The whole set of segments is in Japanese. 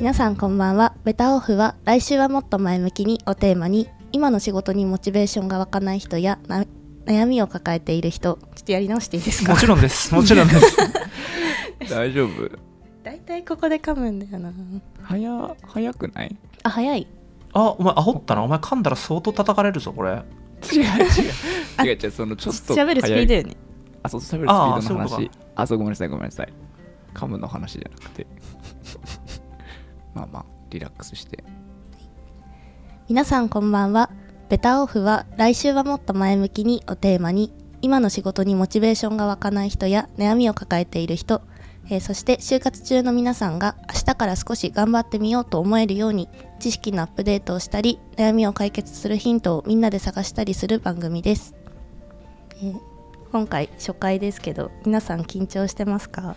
皆さんこんばんは。ベタオフは来週はもっと前向きにをテーマに今の仕事にモチベーションが湧かない人やな悩みを抱えている人。ちょっとやり直していいですか？もちろんです。もちろんです。大丈夫。大体ここで噛むんだよな。早早くない？あ早い。あお前アホったな。お前噛んだら相当叩かれるぞこれ。違う 違う。違う違う。そのちょっと喋るスピードよね。あそう喋るスピードの話。あそうごめんなさいごめんなさい。噛むの話じゃなくてまあまあリラックスして。皆さんこんばんは。ベタオフは来週はもっと前向きにをテーマに今の仕事にモチベーションが湧かない人や悩みを抱えている人、えーそして就活中の皆さんが明日から少し頑張ってみようと思えるように知識のアップデートをしたり悩みを解決するヒントをみんなで探したりする番組です、えー今回初回ですけど皆さん緊張してますか？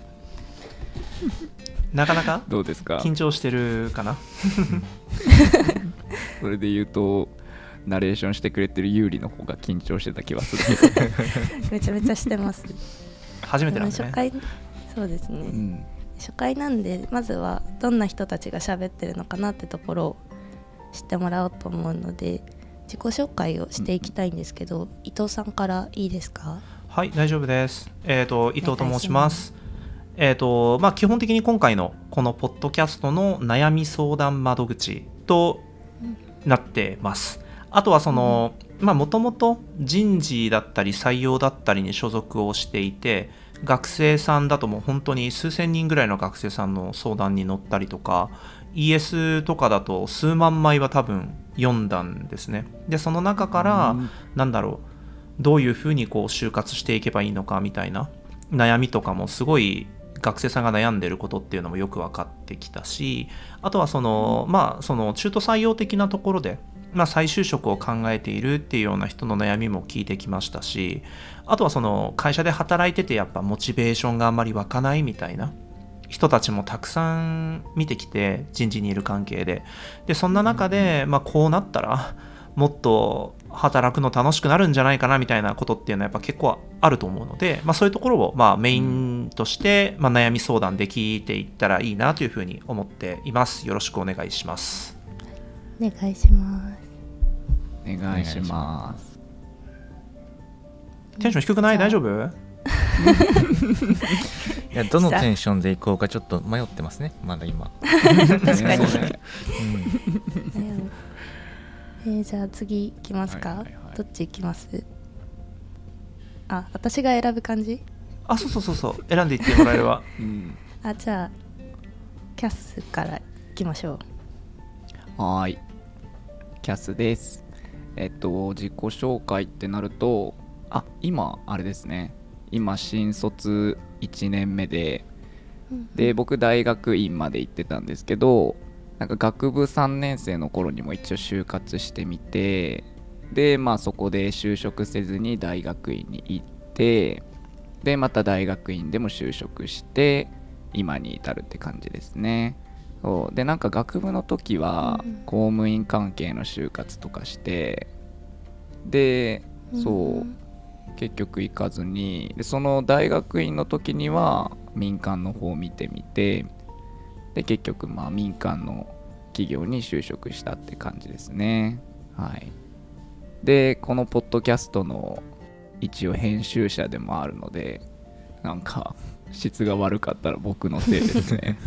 なかなか？どうですか？緊張してるかな？それで言うとナレーションしてくれてる有利の方が緊張してた気はする めちゃめちゃしてます。初めてなんでね。初回そうですね、うん、初回なんでまずはどんな人たちが喋ってるのかなってところを知ってもらおうと思うので自己紹介をしていきたいんですけど、伊藤さんからいいですか？はい大丈夫です。えっ、と伊藤と申しますえっ、とまあ基本的に今回のこのポッドキャストの悩み相談窓口となってます。あとはそのまあもともと人事だったり採用だったりに所属をしていて学生さんだともう本当に数千人ぐらいの学生さんの相談に乗ったりとか ES とかだと数万枚は多分読んだんですね。でその中から、うん。なんだろうどういうふうにこう就活していけばいいのかみたいな悩みとかもすごい学生さんが悩んでることっていうのもよく分かってきたしあとはそのまあその中途採用的なところで、まあ、再就職を考えているっていうような人の悩みも聞いてきましたしあとはその会社で働いててやっぱモチベーションがあんまり湧かないみたいな人たちもたくさん見てきて人事にいる関係で。でそんな中で、まあ、こうなったらもっと働くの楽しくなるんじゃないかなみたいなことっていうのはやっぱ結構あると思うので、まあ、そういうところをまあメインとして、まあ、悩み相談できていったらいいなというふうに思っています。よろしくお願いします。お願いします。お願いしますテンション低くない？大丈夫？いやどのテンションでいこうかちょっと迷ってますね。まだ今、確かに、ねうんえーじゃあ次いきますか、はいはいはい。どっちいきます？あ私が選ぶ感じ？あそうそうそうそう。選んでいってもらえれば。うん。あじゃあキャスからいきましょう。はーい。キャスです。えっと、自己紹介ってなると、あ、今、あれですね。今、新卒1年目で、で、僕、大学院まで行ってたんですけど、なんか学部3年生の頃にも一応就活してみて、で、まあそこで就職せずに大学院に行って、で、また大学院でも就職して、今に至るって感じですね。そう。でなんか学部の時はうん。公務員関係の就活とかしてでそう、ん結局行かずにでその大学院の時には民間の方を見てみてで結局まあ民間の企業に就職したって感じですね。はい。でこのポッドキャストの一応編集者でもあるのでなんか質が悪かったら僕のせいですね。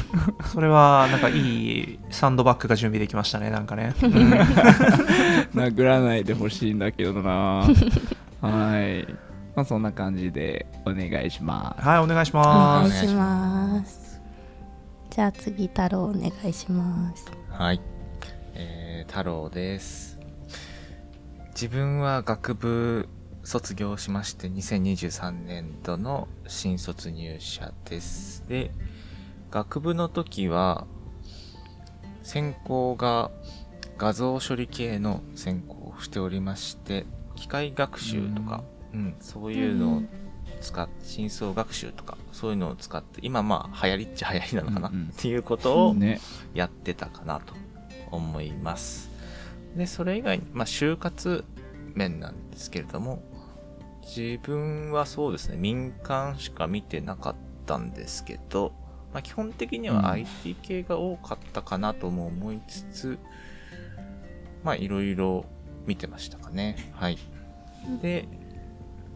それはなんかいいサンドバッグが準備できましたねなんかね、うん。殴らないでほしいんだけどな。はい。まあそんな感じでお願いします。はいお願いしおます。願いしますじゃあ次太郎お願いします。はい、えー、太郎です。自分は学部卒業しまして2023年度の新卒入社です。で学部の時は専攻が画像処理系の専攻をしておりまして機械学習とか、うん、そういうのを使って深層学習とかそういうのを使って今まあ流行りっちゃ流行りなのかな、うんうんっていうことをねやってたかなと思います。で、それ以外に、まあ、就活面なんですけれども、自分はそうですね、民間しか見てなかったんですけど、ままあ、基本的には IT 系が多かったかなとも思いつつ、まあいろいろ見てましたかね。はい。で、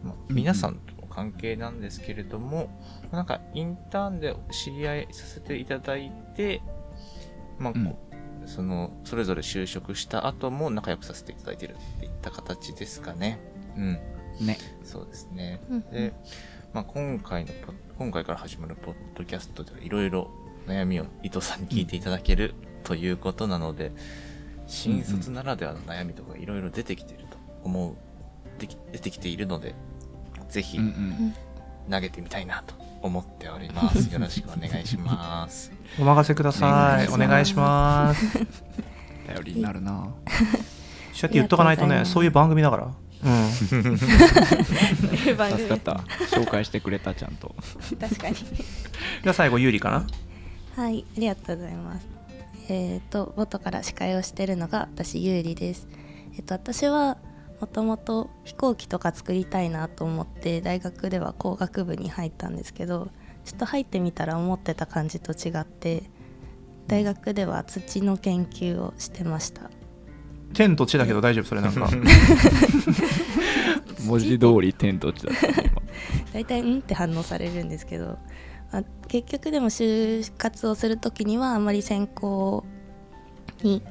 まあ、皆さん関係なんですけれども、なんかインターンで知り合いさせていただいて、まあ、うんその、それぞれ就職した後も仲良くさせていただいてるっていった形ですかね。うん。ねそうですね。うんで、まあ、今回のポ、今回から始まるポッドキャストではいろいろ悩みを伊藤さんに聞いていただけるということなので、新卒ならではの悩みとかいろいろ出てきていると思う、でき出てきているので、ぜひ投げてみたいなと思っております。よろしくお願いします。お任せください。おお願いします。頼りになるな。そうやって言っとかないとねそういう番組だから。うん。番 助かった。紹介してくれたちゃんと。確かに。じゃあ最後有利かな？はいありがとうございます。えっ、と元から司会をしてるのが私ゆうりです。えっ、と私はもともと飛行機とか作りたいなと思って大学では工学部に入ったんですけどちょっと入ってみたら思ってた感じと違って大学では土の研究をしてました。天と地だけど大丈夫それなんか。文字通り天と地だったね大体うんって反応されるんですけど、まあ結局でも就活をする時にはあまり専攻に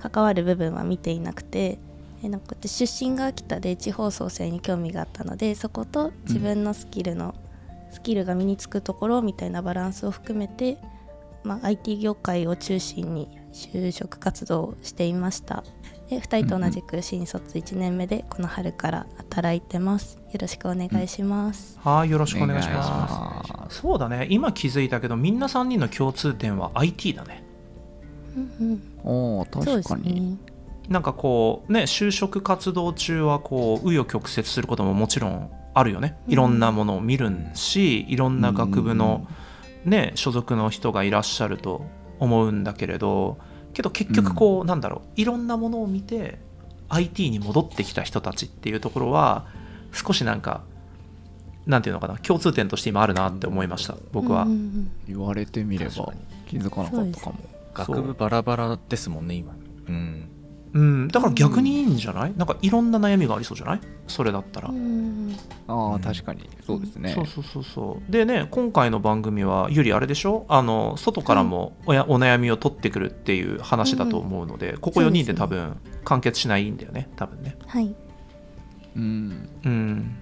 関わる部分は見ていなくてえなんか私出身が秋田で地方創生に興味があったのでそこと自分のスキルの、スキルが身につくところみたいなバランスを含めて、まあ、IT 業界を中心に就職活動をしていました。で2人と同じく新卒1年目でこの春から働いてます。よろしくお願いします、はいよろしくお願いしまます。そうだね。今気づいたけどみんな3人の共通点は IT だね。うんうん、そう確かに。ですねなんかこうね就職活動中はこう紆余曲折することももちろんあるよね。いろんなものを見るし、いろんな学部の、ね、所属の人がいらっしゃると思うんだけれどけど結局こう、なんだろういろんなものを見て IT に戻ってきた人たちっていうところは少しなんかなんていうのかな共通点として今あるなって思いました僕は、言われてみれば気づかなかったかも。学部バラバラですもんね、今。うん。うん、だから逆にいいんじゃない、なんかいろんな悩みがありそうじゃない？それだったら、うん。うんあうん。あ確かに。そうですね。そうそうそうそう。でね今回の番組はゆりあれでしょ？あの外からもおや、お悩みを取ってくるっていう話だと思うので、ここ4人で多分完結しないんだよね多分ね。はい。うん。うん。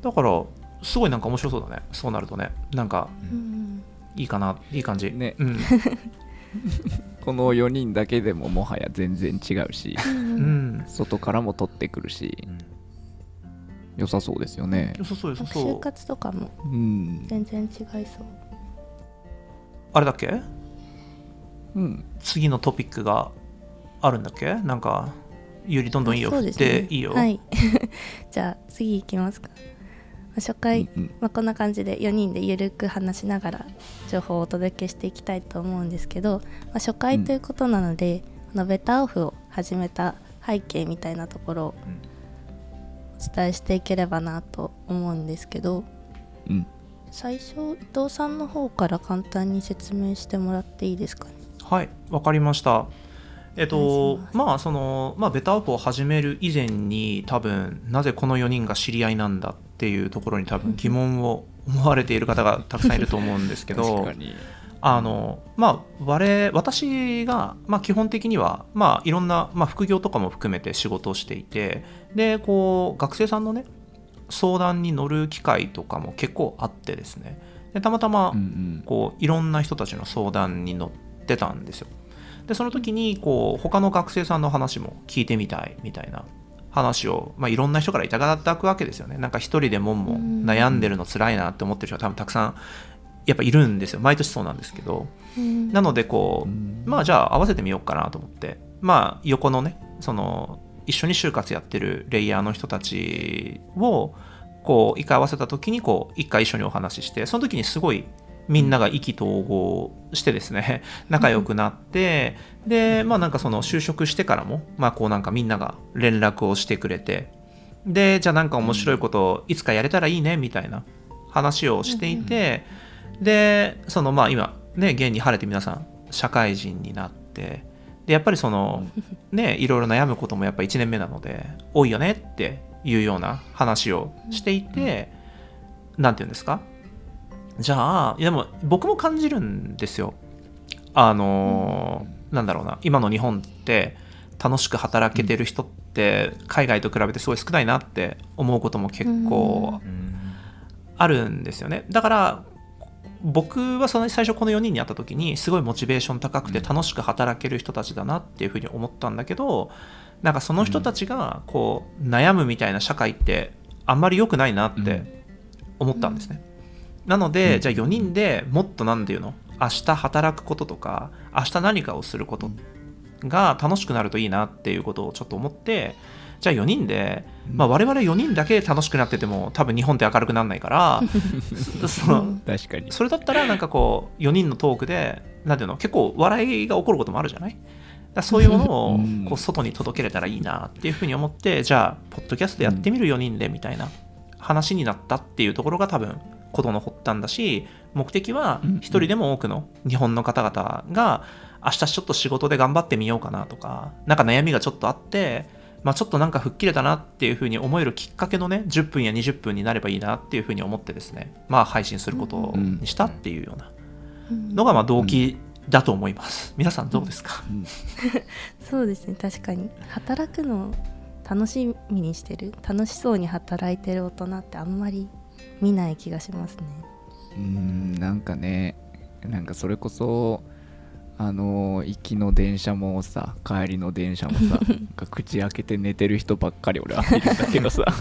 だからすごいなんか面白そうだね。そうなるとね。なんかうん。いいかないい感じ。ね。うん、この4人だけでももはや全然違うしうん。ううんん、外からも取ってくるしうん。良さそうですよね。良さそう良さ就そう。活とかもうん。全然違いそう。あれだっけ？うん。次のトピックがあるんだっけ？なんかゆりどんどんいいよ。振っていいよ、はい。じゃあ次行きますか。まあ初回、うんまあ、こんな感じで4人でゆるく話しながら情報をお届けしていきたいと思うんですけど、まあ、初回ということなので、このベターオフを始めた背景みたいなところをお伝えしていければなと思うんですけどうん。最初伊藤さんの方から簡単に説明してもらっていいですかね？はい、わかりました。えっおとまあそのまあベターオフを始める以前に多分なぜこの4人が知り合いなんだっていうところに多分疑問を思われている方がたくさんいると思うんですけど あのまあ我私がまあ基本的にはまあいろんなまあ副業とかも含めて仕事をしていてでこう学生さんのね相談に乗る機会とかも結構あってですね。でたまたまこういろんな人たちの相談に乗ってたんですよ。でその時にこう他の学生さんの話も聞いてみたいみたいな話を、まあ、いろんな人からいただくわけですよね。なんか一人でもんもん悩んでるの辛いなって思ってる人が多分たくさんやっぱいるんですよ。毎年そうなんですけど。なのでこう、うんまあじゃあ合わせてみようかなと思ってまあ横のねその一緒に就活やってるレイヤーの人たちをこう一回合わせた時にこう一回一緒にお話ししてその時にすごいみんなが意気投合してですね仲良くなってでまあなんかその就職してからもまあこうなんかみんなが連絡をしてくれてでじゃあなんか面白いことをいつかやれたらいいねみたいな話をしていてでそのまあ今ね現に晴れて皆さん社会人になってでやっぱりその ねいろいろ悩むこともやっぱ1年目なので多いよねっていうような話をしていて何て言うんですか？じゃあでも僕も感じるんですよ。あのなんだろうな。今の日本って楽しく働けてる人って海外と比べてすごい少ないなって思うことも結構うん。あるんですよね。だから僕はその最初この4人に会った時にすごいモチベーション高くて楽しく働ける人たちだなっていうふうに思ったんだけどなんかその人たちがこう悩むみたいな社会ってあんまり良くないなって思ったんですね。なので、うん。じゃあ4人でもっと何て言うの？明日働くこととか明日何かをすることが楽しくなるといいなっていうことをちょっと思ってじゃあ4人で、まあ、我々4人だけ楽しくなってても多分日本って明るくならないからそ その確かに。それだったらなんかこう4人のトークでなんていうの？結構笑いが起こることもあるじゃない？そういうものを うん。こう外に届けれたらいいなっていうふうに思ってじゃあポッドキャストやってみる4人でみたいな話になったっていうところが多分事の発端だし目的はうん一人でも多くの日本の方々が明日ちょっと仕事で頑張ってみようかなとかなんか悩みがちょっとあってまあ、ちょっとなんか吹っ切れたなっていうふうに思えるきっかけのね10分や20分になればいいなっていうふうに思ってですねまあ配信することにしたっていうようなのがまあ動機だと思います、皆さんどうですか、そうですね確かに。働くのを楽しみにしてる。楽しそうに働いてる大人ってあんまり見ない気がしますね。うんなんかねなんかそれこそあの行きの電車もさ帰りの電車もさ 口開けて寝てる人ばっかり俺は見るんだけどさ。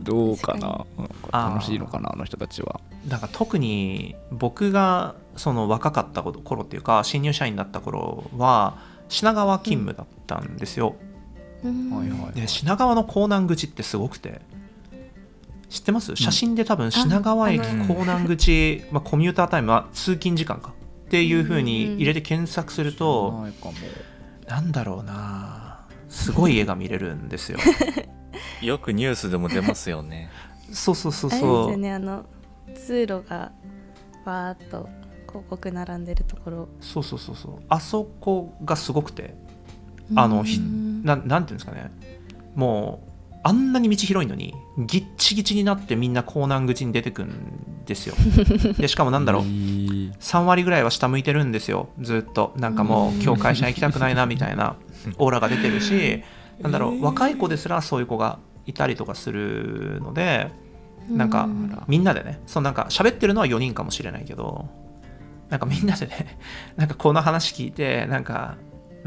どうかな？楽しいのかな？あの人たちは。だから特に僕がその若かった頃っていうか新入社員だった頃は品川勤務だったんですよ、うん。はいはい。で品川の港南口ってすごくて知ってます？写真で多分品川駅港南口、まあ、コミュータータイムは通勤時間かっていう風に入れて検索すると、ないかも。なんだろうな。すごい絵が見れるんですよ。よくニュースでも出ますよね。そうそうそうあれですそうよね。あの通路がわーっと広告並んでるところ。そうそうそうそう。あそこがすごくて。あのひうんななんていうんですかね。もうあんなに道広いのにぎっちぎちになってみんな港南口に出てくんですよ。でしかもなんだろう。へー3割ぐらいは下向いてるんですよ。ずっと。なんかもう今日会社行きたくないなみたいな オーラが出てるしなんだろう。若い子ですらそういう子がいたりとかするのでなんかうん。みんなでね。そうなんか喋ってるのは4人かもしれないけどなんかみんなでねなんかこの話聞いてなんか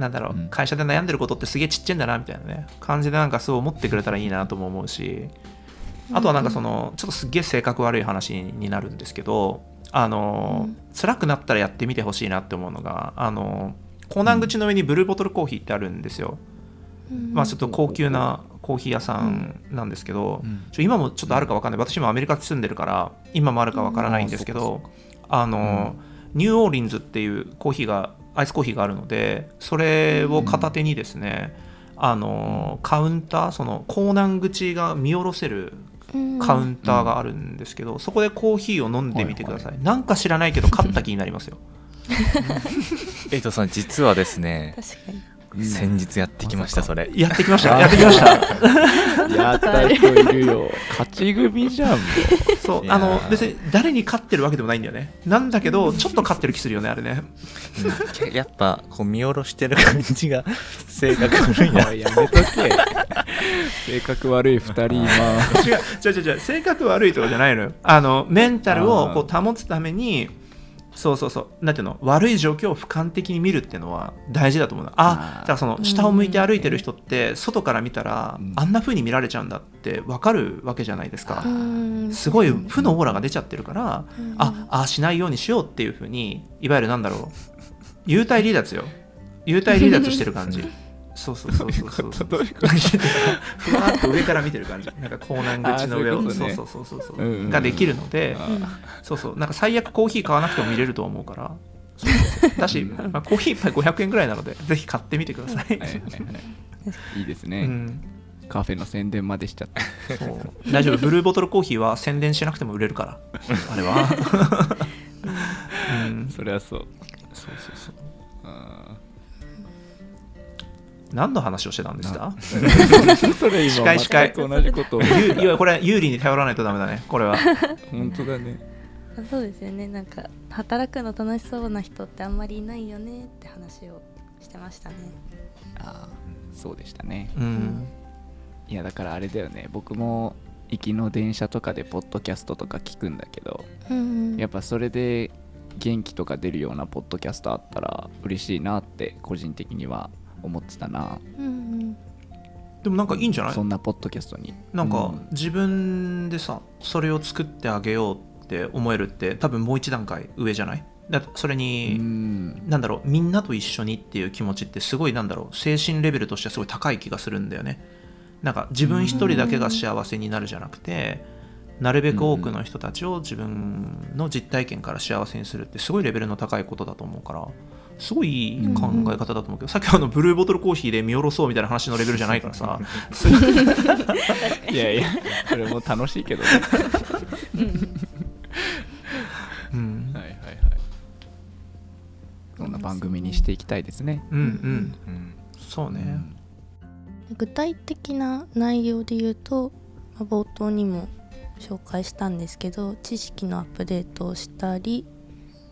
なんだろう、うん。会社で悩んでることってすげえちっちゃいんだなみたいなね感じでなんかそう思ってくれたらいいなとも思うしあとはなんかそのちょっとすっげえ性格悪い話になるんですけどあの、うん。辛くなったらやってみてほしいなって思うのがあの港南口の上にブルーボトルコーヒーってあるんですよ、うん。まあちょっと高級なコーヒー屋さんなんですけど、うん。ちょ今もちょっとあるか分かんない。私もアメリカに住んでるから今もあるか分からないんですけど、あの、ニューオーリンズっていうコーヒーがアイスコーヒーがあるのでそれを片手にですね、あのカウンターその港南口が見下ろせるカウンターがあるんですけど、そこでコーヒーを飲んでみてください、なんか知らないけど勝った気になりますよ。エイトさん、実はですね、確かに先日やってきました、それ。やってきました。あやってきました。やった人いるよ。勝ち組じゃん。も そうあの別に誰に勝ってるわけでもないんだよね。なんだけどちょっと勝ってる気するよねあれね。うん。やっぱ、こう見下ろしてる感じが性格悪いうな。やめとけ。性格悪い二人今違う違う違う違う。性格悪いとかじゃないのよ。あのメンタルをこう保つためにそうそうそう。なんていうの？悪い状況を俯瞰的に見るっていうのは大事だと思うのあだからその下を向いて歩いてる人って外から見たらうん。あんな風に見られちゃうんだって分かるわけじゃないですか。うん。すごい負のオーラが出ちゃってるからうん。ああしないようにしようっていう風にいわゆるなんだろう。幽体離脱よ。幽体離脱してる感じそうそうそうそうそうそう。ふわーっと上から見てる感じ。なんか港南口の上をそうそいうそうそうそうそう。うんうんうんができるのであそうそう。なんか最悪コーヒー買わなくても見れると思うから。そうそうそう。だし、まあ、コーヒー一杯500円ぐらいなのでぜひ買ってみてください、はいはいですね、うん、カフェの宣伝までしちゃったそう。大丈夫。ブルーボトルコーヒーは宣伝しなくても売れるから。あれは。そりゃそう。そうそうそう何の話をしてたんですか？ー それ 司会司会。全く同じことを。ゆいやこれ有利に頼らないとダメだねこれは。本当だね。あそうですよね。なんか働くの楽しそうな人ってあんまりいないよねって話をしてましたね。あーそうでしたね。うん。いやだからあれだよね。僕も行きの電車とかでポッドキャストとか聞くんだけどうん。やっぱそれで元気とか出るようなポッドキャストあったら嬉しいなって個人的には思ってたな。うんうん。でもなんかいいんじゃない？そんなポッドキャストに。なんかうん。自分でさそれを作ってあげようって思えるって多分もう一段階上じゃない？だそれうに、ん。なんだろうみんなと一緒にっていう気持ちってすごいなんだろう精神レベルとしてはすごい高い気がするんだよね。なんか自分一人だけが幸せになるじゃなくてなるべく多くの人たちを自分の実体験から幸せにするってすごいレベルの高いことだと思うからすごいいい考え方だと思うけど、さっきあのブルーボトルコーヒーで見下ろそうみたいな話のレベルじゃないからさ。いいやいやそれも楽しいけどね。うん。はいはいはい。そんな番組にしていきたいですね。うんうん。うん。そうね、具体的な内容で言うと、まあ冒頭にも紹介したんですけど知識のアップデートをしたり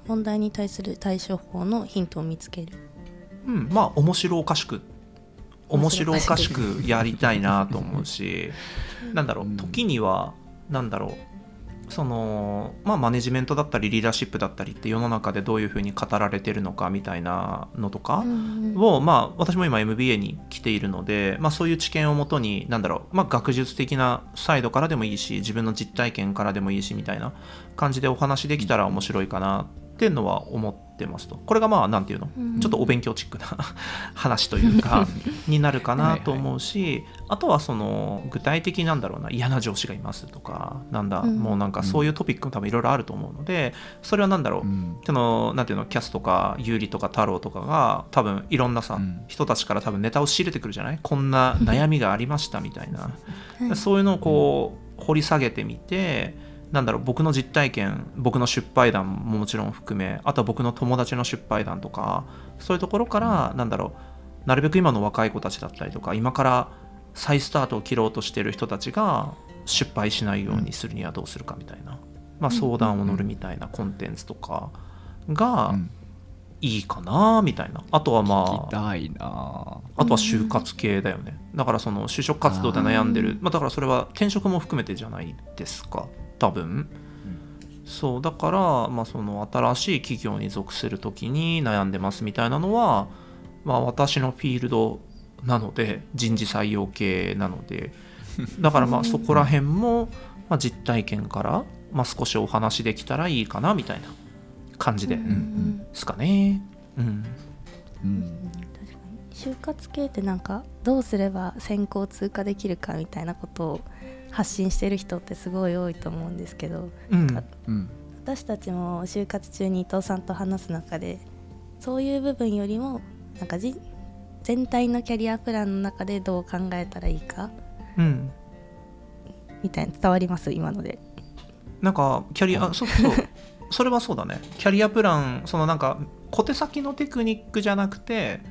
問題に対する対処法のヒントを見つける。うん、まあ面白おかしく面面白おかしくやりたいなと思うしなんだろううん。時にはなんだろうそのまあマネジメントだったりリーダーシップだったりって世の中でどういうふうに語られてるのかみたいなのとかうんうん。をまあ私も今 MBA に来ているので、まあ、そういう知見をもとになんだろう、まあ、学術的なサイドからでもいいし自分の実体験からでもいいしみたいな感じでお話できたら面白いかなっていうのは思ってますと。これがまあなんていうの？うん。ちょっとお勉強チックな 話というか になるかなと思うしあとはその具体的なんだろうな嫌な上司がいますとかなんだ、うん。もうなんかそういうトピックも多分いろいろあると思うのでそれはなんだろう、うん。そのなんていうのキャスとか有利とか太郎とかが多分いろんなさ、うん。人たちから多分ネタを仕入れてくるじゃない？こんな悩みがありましたみたいな、はい。そういうのをこう掘り下げてみてなんだろう僕の実体験僕の出版談ももちろん含めあとは僕の友達の出版談とかそういうところから、なんだろうなるべく今の若い子たちだったりとか今から再スタートを切ろうとしてる人たちが失敗しないようにするにはどうするかみたいな、まあ、相談を乗るみたいなコンテンツとかがうん。いいかなみたいな。あとはまあたいな。あとは就活系だよねだからその就職活動で悩んでるまあ、だからそれは転職も含めてじゃないですか多分、そうだから、まあ、その新しい企業に属する時に悩んでますみたいなのは、まあ、私のフィールドなので人事採用系なので。だからまあそこら辺も、まあ、実体験から、まあ、少しお話できたらいいかなみたいな感じでうんすかね。うん。うん。確かに。就活系ってなんかどうすれば選考通過できるかみたいなことを発信してる人ってすごい多いと思うんですけどうん。うん。私たちも就活中に伊藤さんと話す中でそういう部分よりもなんかじ全体のキャリアプランの中でどう考えたらいいかうん。みたいな伝わります？今ので。なんかキャリア、あそうそう。それはそうだね。キャリアプランそのなんか小手先のテクニックじゃなくて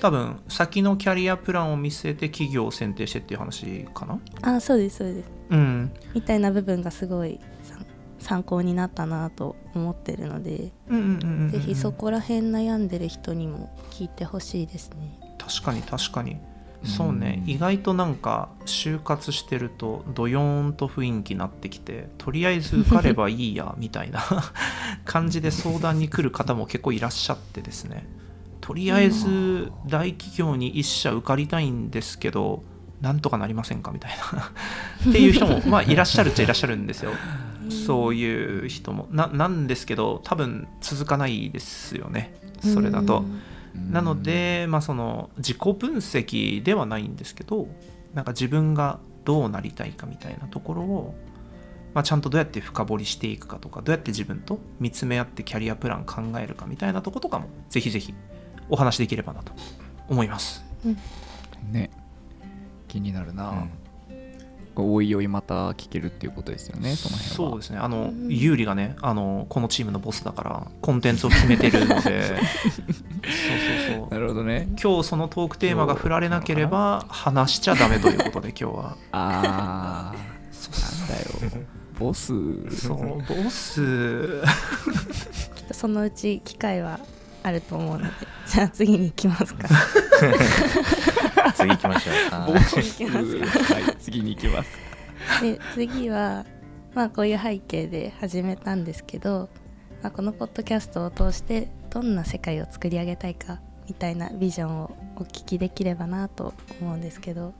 多分先のキャリアプランを見据えて企業を選定してっていう話かな？あそうですそうです。うん。みたいな部分がすごい参参考になったなと思ってるので、うんうんうんうんうんぜひそこら辺悩んでる人にも聞いてほしいですね。確かに確かに。そうね。うん意外となんか就活してるとドヨーンと雰囲気になってきてとりあえず受かればいいやみたいな。感じで相談に来る方も結構いらっしゃってですねとりあえず大企業に一社受かりたいんですけどなんとかなりませんかみたいな。っていう人もまあいらっしゃるっちゃいらっしゃるんですよ。そういう人も。ななんですけど多分続かないですよね。それだと。うん。なので、まあ、その自己分析ではないんですけどなんか自分がどうなりたいかみたいなところを、まあ、ちゃんとどうやって深掘りしていくかとかどうやって自分と見つめ合ってキャリアプラン考えるかみたいなとことかもぜひぜひお話できればなと思います。ね。気になるな、うん。おいおいまた聞けるっていうことですよねその辺は。そうですね。あの、うん有利がねあのこのチームのボスだからコンテンツを決めてるので。そうそうそう。なるほどね。今日そのトークテーマが振られなければ話しちゃダメということで今日は。ああなんだよ。ボス。そう。ボス。きっとそのうち機会はあると思うので。じゃあ次に行きますか。次行きましょう。ボ はい。スはい次に行きます。で次はまあこういう背景で始めたんですけど、まあ、このポッドキャストを通してどんな世界を作り上げたいかみたいなビジョンをお聞きできればなと思うんですけど。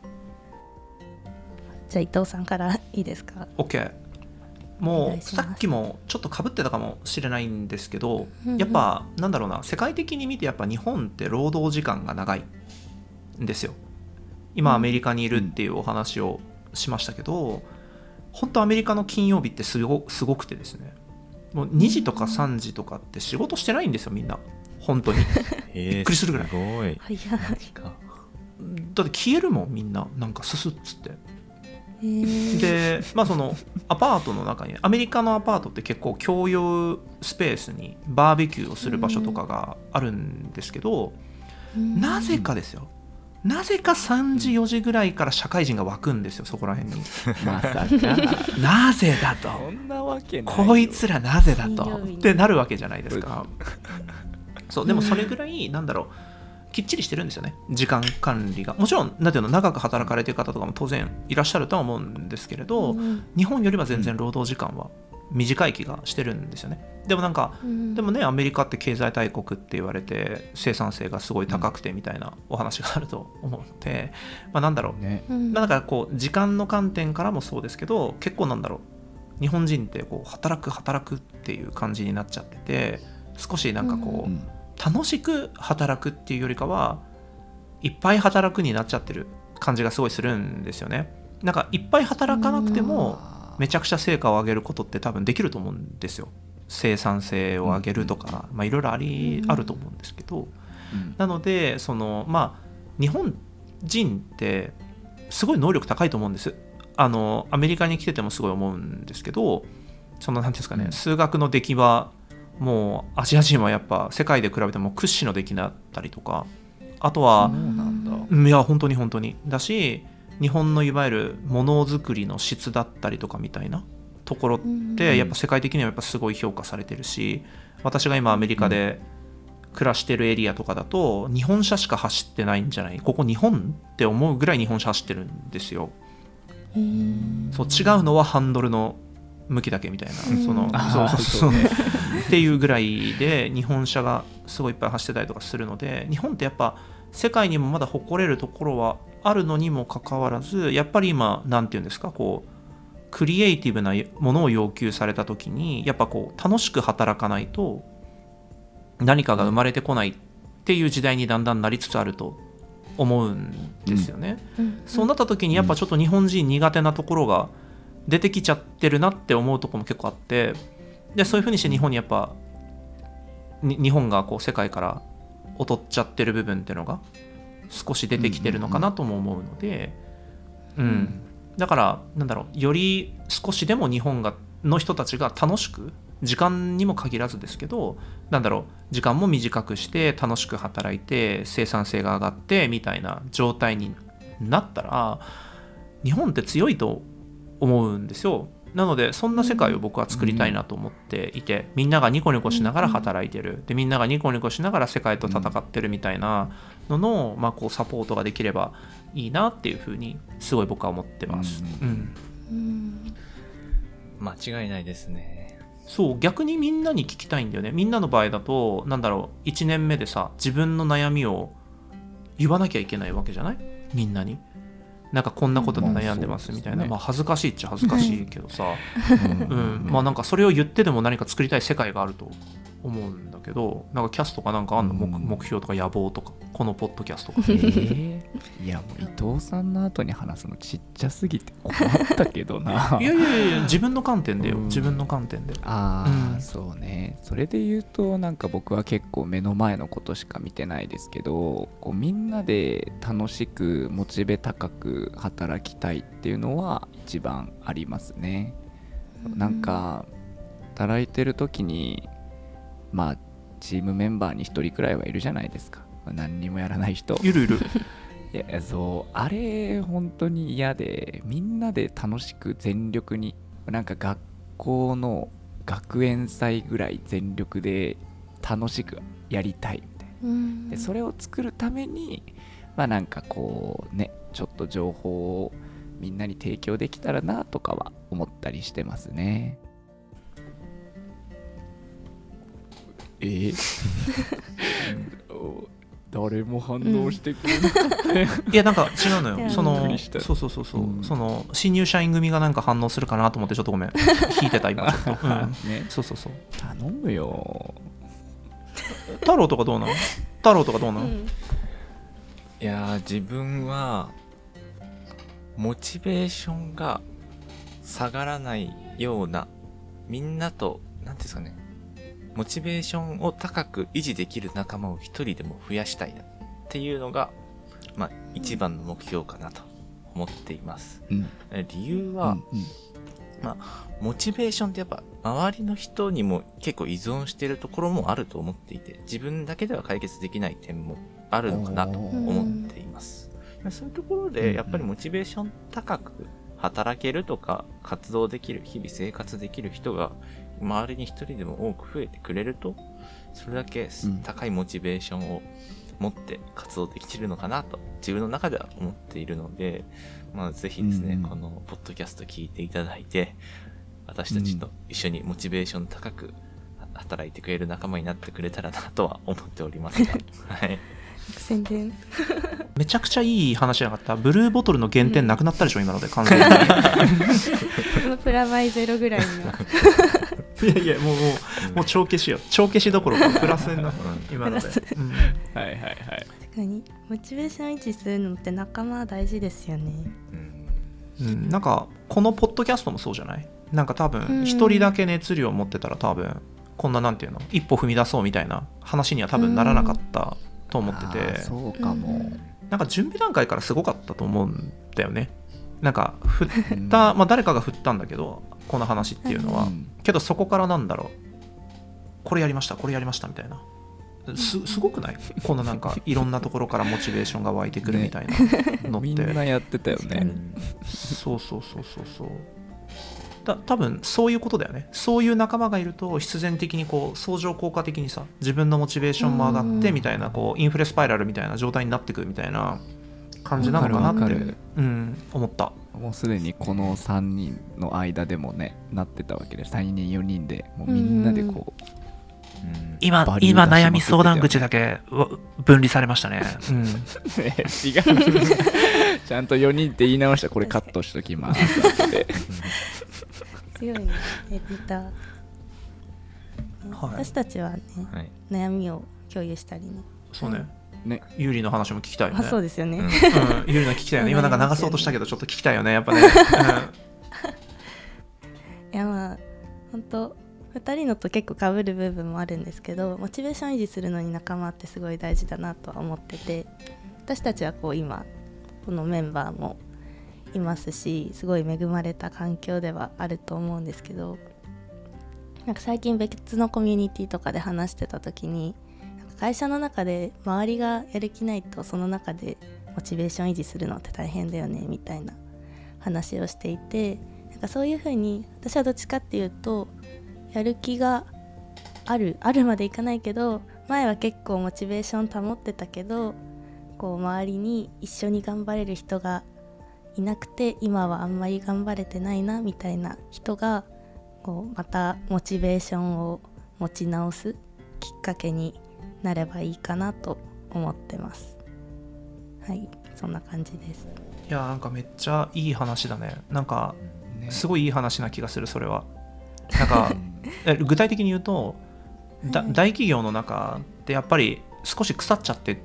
じゃあ伊藤さんからいいですか？OK おもうさっきもちょっとかぶってたかもしれないんですけど、うんうん。やっぱなんだろうな世界的に見てやっぱ日本って労働時間が長いんですよ。今うん。アメリカにいるっていうお話をしましたけど、本当アメリカの金曜日ってすごすごくてですね。もう2時とか3時とかって仕事してないんですよみんな。本当に。えびっくりするぐらい。すごい。だって消えるもんみんな。なんかススッつって。えーでまあそのアパートの中にアメリカのアパートって結構共用スペースにバーベキューをする場所とかがあるんですけど、うん。なぜかですよ。なぜか3時4時ぐらいから社会人が湧くんですよそこら辺に。まさか。なぜだそとんなわけないよ。こいつらなぜだと。ってなるわけじゃないですか。そうでもそれぐらいなんだろうきっちりしてるんですよね。時間管理が。もちろんなんていうの長く働かれてる方とかも当然いらっしゃるとは思うんですけれど、うん。日本よりは全然労働時間は短い気がしてるんですよね。でもなんかうん。でもねアメリカって経済大国って言われて生産性がすごい高くてみたいなお話があると思うので、まあ、なんだろう。ね。うん。まあだからこう時間の観点からもそうですけど結構なんだろう。日本人ってこう働く働くっていう感じになっちゃってて少しなんかこう、うん楽しく働くっていうよりかはいっぱい働くになっちゃってる感じがすごいするんですよね。なんかいっぱい働かなくてもあめちゃくちゃ成果を上げることって多分できると思うんですよ。生産性を上げるとか、まあいろいろありうんあると思うんですけど。うん。なのでそのまあ日本人ってすごい能力高いと思うんです。あのアメリカに来ててもすごい思うんですけどその何ていうんですかね、うん。数学の出来はもうアジア人はやっぱ世界で比べても屈指の出来だったりとかあとは、そういや本当に本当に。だし日本のいわゆるものづくりの質だったりとかみたいなところってやっぱ世界的にはやっぱすごい評価されてるし私が今アメリカで暮らしてるエリアとかだと日本車しか走ってないんじゃない？ここ日本って思うぐらい日本車走ってるんですよ。そう違うのはハンドルの向きだけみたいな。うん。そのそうそうそうっていうぐらいで日本車がすごいいっぱい走ってたりとかするので日本ってやっぱ世界にもまだ誇れるところはあるのにもかかわらずやっぱり今何て言うんですかこうクリエイティブなものを要求された時にやっぱこう楽しく働かないと何かが生まれてこないっていう時代にだんだんなりつつあると思うんですよね。うんそうなった時にやっぱちょっと日本人苦手なところが出てきちゃってるなって思うところも結構あってでそういうふうにして日本にやっぱに日本がこう世界から劣っちゃってる部分っていうのが少し出てきてるのかなとも思うので、うん。だからなんだろうより少しでも日本がの人たちが楽しく時間にも限らずですけどなんだろう時間も短くして楽しく働いて生産性が上がってみたいな状態になったら日本って強いと思うんですよなのでそんな世界を僕は作りたいなと思っていて、みんながニコニコしながら働いてる。でみんながニコニコしながら世界と戦ってるみたいなのの、まあ、こうサポートができればいいなっていうふうにすごい僕は思ってます、うん間違いないですね。そう逆にみんなに聞きたいんだよね。みんなの場合だとなんだろう1年目でさ自分の悩みを言わなきゃいけないわけじゃない？みんなになんかこんなことで悩んでますみたいな、まあね。まあ恥ずかしいっちゃ恥ずかしいけどさ、うん。うん。まあなんかそれを言ってでも何か作りたい世界があると思うんだけどなんかキャストかなんかあんの、目うん。目標とか野望とか？このポッドキャストかえー？いやもう伊藤さんの後に話すのちっちゃすぎて。困ったけどな。いやいやいや自分の観点でよ。うん。自分の観点で。ああ、うん。そうね。それで言うとなんか僕は結構目の前のことしか見てないですけどこうみんなで楽しくモチベ高く働きたいっていうのは一番ありますね、なんか働いてる時にまあチームメンバーに1人くらいはいるじゃないですか。何にもやらない人。いるいる。いやそうあれ本当に嫌でみんなで楽しく全力になんか学校の学園祭ぐらい全力で楽しくやりたいみたいでそれを作るためにまあなんかこうねちょっと情報をみんなに提供できたらなとかは思ったりしてますねえ？ー 誰も反応してくれなかったよ、いやなんか違うのよ。そのそうそうそうそう、うん。その新入社員組がなんか反応するかなと思ってちょっとごめん。引いてた今。ちょっと、うん、ね。そうそうそう。頼むよ。太郎とかどうなの太郎とかどうなの、うん。いやー自分はモチベーションが下がらないようなみんなと何ていうんですかねモチベーションを高く維持できる仲間を一人でも増やしたいなっていうのがまあ一番の目標かなと思っています。うん。え理由は、モチベーションってやっぱ周りの人にも結構依存しているところもあると思っていて自分だけでは解決できない点もあるのかなと思っています、そういうところうんうん。でやっぱりモチベーション高く働けるとか活動できる日々生活できる人が周りに一人でも多く増えてくれるとそれだけうん。高いモチベーションを持って活動できているのかなと自分の中では思っているので、まあ、ぜひですね、うんうん。このポッドキャスト聞いていただいて私たちと一緒にモチベーション高く働いてくれる仲間になってくれたらなとは思っておりますが、はい、宣伝。めちゃくちゃいい話じゃなかった。ブルーボトルの減点なくなったでしょ、今ので完全に。今プラマイゼロぐらいにはいやいやもうもうもう帳消しよ。帳消しどころかプラスになった今ので、うん。はいはいはい。確かに。モチベーション維持するのって仲間大事ですよね。うん。うん、なんかこのポッドキャストもそうじゃない？なんか多うん。分一人だけ熱量を持ってたら多分こんななんていうの？一歩踏み出そうみたいな話には多分ならなかったと思ってて。そうかも、なんか準備段階からすごかったと思うんだよね。なんか振っうん。た、まあ、誰かが振ったんだけどこの話っていうのは、うんけどそこからなんだろうこれやりましたこれやりましたみたいな。すすごくない？このなんか いろんなところからモチベーションが湧いてくるみたいなのって、みんなやってたよね。そうそうそうそうそう。だ多分そういうことだよね。そういう仲間がいると必然的にこう相乗効果的にさ自分のモチベーションも上がってうんみたいなこうインフレスパイラルみたいな状態になってくるみたいな感じなのかなってうん、思った。もうすでにこの3人の間でもねなってたわけで3人4人でもうみんなでこう、うん。今バリュー出しまくってたよね。相談口だけわ分離されましたね、うん、違う。ちゃんと4人って言い直したこれカットしときます。強いねエディタ。ー、ねはい。私たちはねはい。悩みを共有したりね。そうねね有利の話も聞きたいよあねそうですよね、うん。うん、有利の聞きたいよね。今なんか流そうとしたけどちょっと聞きたいよねやっぱね、いやまあ本当2人のと結構かぶる部分もあるんですけどモチベーション維持するのに仲間ってすごい大事だなとは思ってて私たちはこう今このメンバーもいますしすごい恵まれた環境ではあると思うんですけどなんか最近別のコミュニティとかで話してた時に会社の中で周りがやる気ないとその中でモチベーション維持するのって大変だよねみたいな話をしていてなんかそういうふうに私はどっちかっていうとやる気があるあるまでいかないけど前は結構モチベーション保ってたけどこう周りに一緒に頑張れる人がいなくて今はあんまり頑張れてないなみたいな人がこうまたモチベーションを持ち直すきっかけになればいいかなと思ってます。はいそんな感じです。いやなんかめっちゃいい話だね。なんかね。すごいいい話な気がするそれは。なんかえ具体的に言うとだ大企業の中ってやっぱり少し腐っちゃって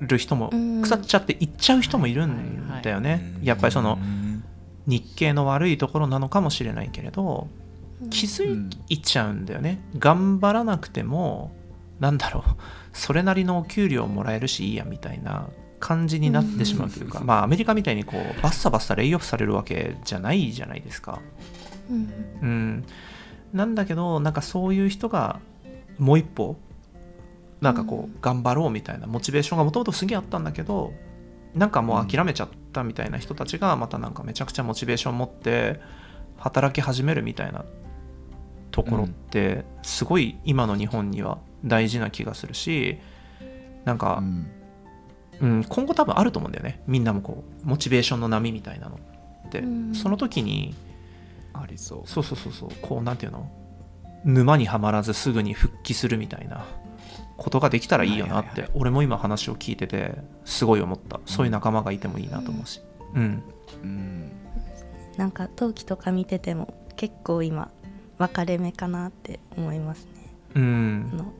る人も、うん。腐っちゃっていっちゃう人もいるんだよね、やっぱりその日系の悪いところなのかもしれないけれど気づいちゃうんだよね、頑張らなくてもなんだろうそれなりのお給料もらえるしいいやみたいな感じになってしまうというか、まあアメリカみたいにこうバッサバッサレイオフされるわけじゃないじゃないですか。うんうん、なんだけどなんかそういう人がもう一歩なんかこう頑張ろうみたいなモチベーションがもともとすげえあったんだけどなんかもう諦めちゃったみたいな人たちがまたなんかめちゃくちゃモチベーション持って働き始めるみたいなところってすごい今の日本には大事な気がするしなんか、うん。うん、今後多分あると思うんだよね。みんなもこうモチベーションの波みたいなのって、うん。その時にありそう。そうそうそうそうこうなんていうの？沼にはまらずすぐに復帰するみたいなことができたらいいよなって、はいはい俺も今話を聞いててすごい思った。そういう仲間がいてもいいなと思うし。うん。うん。なんか陶器とか見てても結構今分かれ目かなって思いますね。うん。あの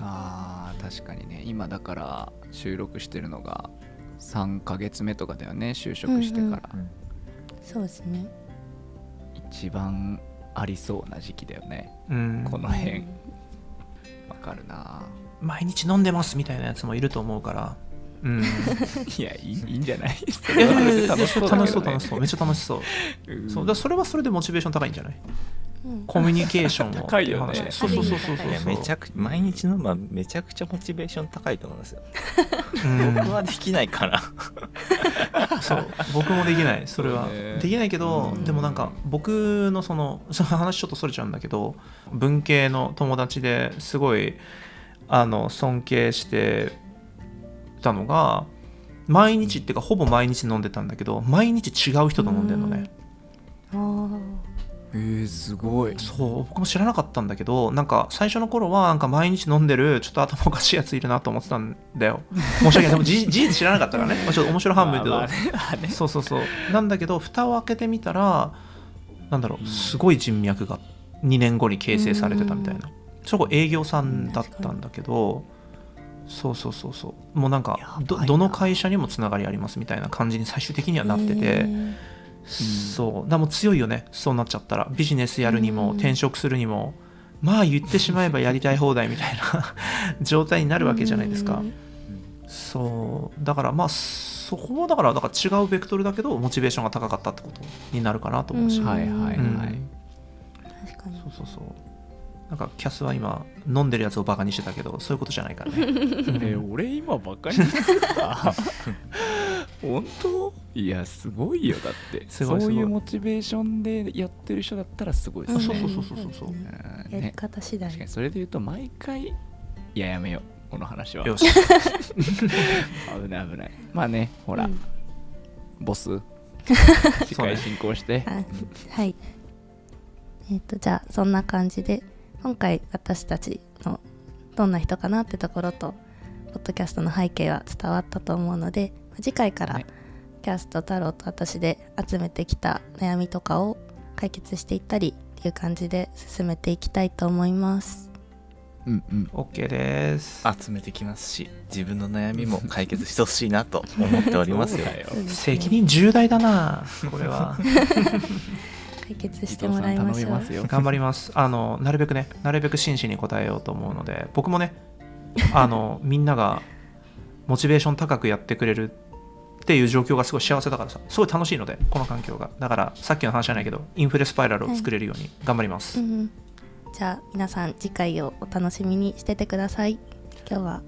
あー確かにね。今だから収録してるのが3ヶ月目とかだよね就職してから、そうですね。一番ありそうな時期だよね。うん。この辺。わかるな。毎日飲んでますみたいなやつもいると思うから。うん。いやいいいいんじゃない？いやいやいや楽しそう楽しそう楽しそう。めっちゃ楽しそう。うん。そうだそれはそれでモチベーション高いんじゃない？うんコミュニケーションを。高いよね。ってう話。そうそうそうそうめちゃく毎日飲むのはめちゃくちゃモチベーション高いと思いますよ。うん。僕はできないから。そう。僕もできない。それは。そうね。できないけど、うん。でもなんか僕のそのその話ちょっとそれちゃうんだけど文系の友達ですごいあの尊敬してたのが毎日っていうかほぼ毎日飲んでたんだけど毎日違う人と飲んでるのね、あーえー、すごい。そう僕も知らなかったんだけどなんか最初の頃はなんか毎日飲んでるちょっと頭おかしいやついるなと思ってたんだよ。申し訳ない。でも事 事実知らなかったからね。まあちょっと面白半分けど、まあまあね。そうそうそう。なんだけど蓋を開けてみたらなんだろうすごい人脈が2年後に形成されてたみたいな。そこ営業さんだったんだけどそうそうそうそう。もうなんかどの会社にもつながりありますみたいな感じに最終的にはなってへてーそう。だもう強いよねそうなっちゃったら。ビジネスやるにもうん。転職するにも。まあ言ってしまえばやりたい放題みたいな 状態になるわけじゃないですか。うん。そう。だからまあそこもだからだから違うベクトルだけどモチベーションが高かったってことになるかなと思うし、うん。はいはいはい、うん。確かに。そうそうそうなんかキャスは今飲んでるやつをバカにしてたけどそういうことじゃないからね。え俺今バカにしてた？本当？いやすごいよだって。すごいすごい。そういうモチベーションでやってる人だったらすごいですね。そうそうそうそうそうそう。うん。やりね方次第。確かにそれで言うと毎回いややめようこの話は。よし。危ない危ない。まあねほら、うん。ボス。次回進行して、あはい。えっ、とじゃあそんな感じで今回私たちのどんな人かなってところとポッドキャストの背景は伝わったと思うので次回からはい。キャスト太郎と私で集めてきた悩みとかを解決していったりっていう感じで進めていきたいと思います。うんうん、OK です。集めてきますし、自分の悩みも解決してほしいなと思っておりますよ。責任重大だなこれは 解決してもらいましょますよ。頑張ります。あのなるべくねなるべく真摯に答えようと思うので僕もねあの みんながモチベーション高くやってくれるっていう状況がすごい幸せだからさすごい楽しいのでこの環境が。だからさっきの話じゃないけどインフレスパイラルを作れるように頑張ります、うん。じゃあ皆さん次回をお楽しみにしててください。今日は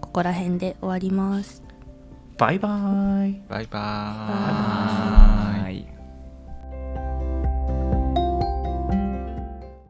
ここら辺で終わります。バイバイ。バイバーイ。バイバーイ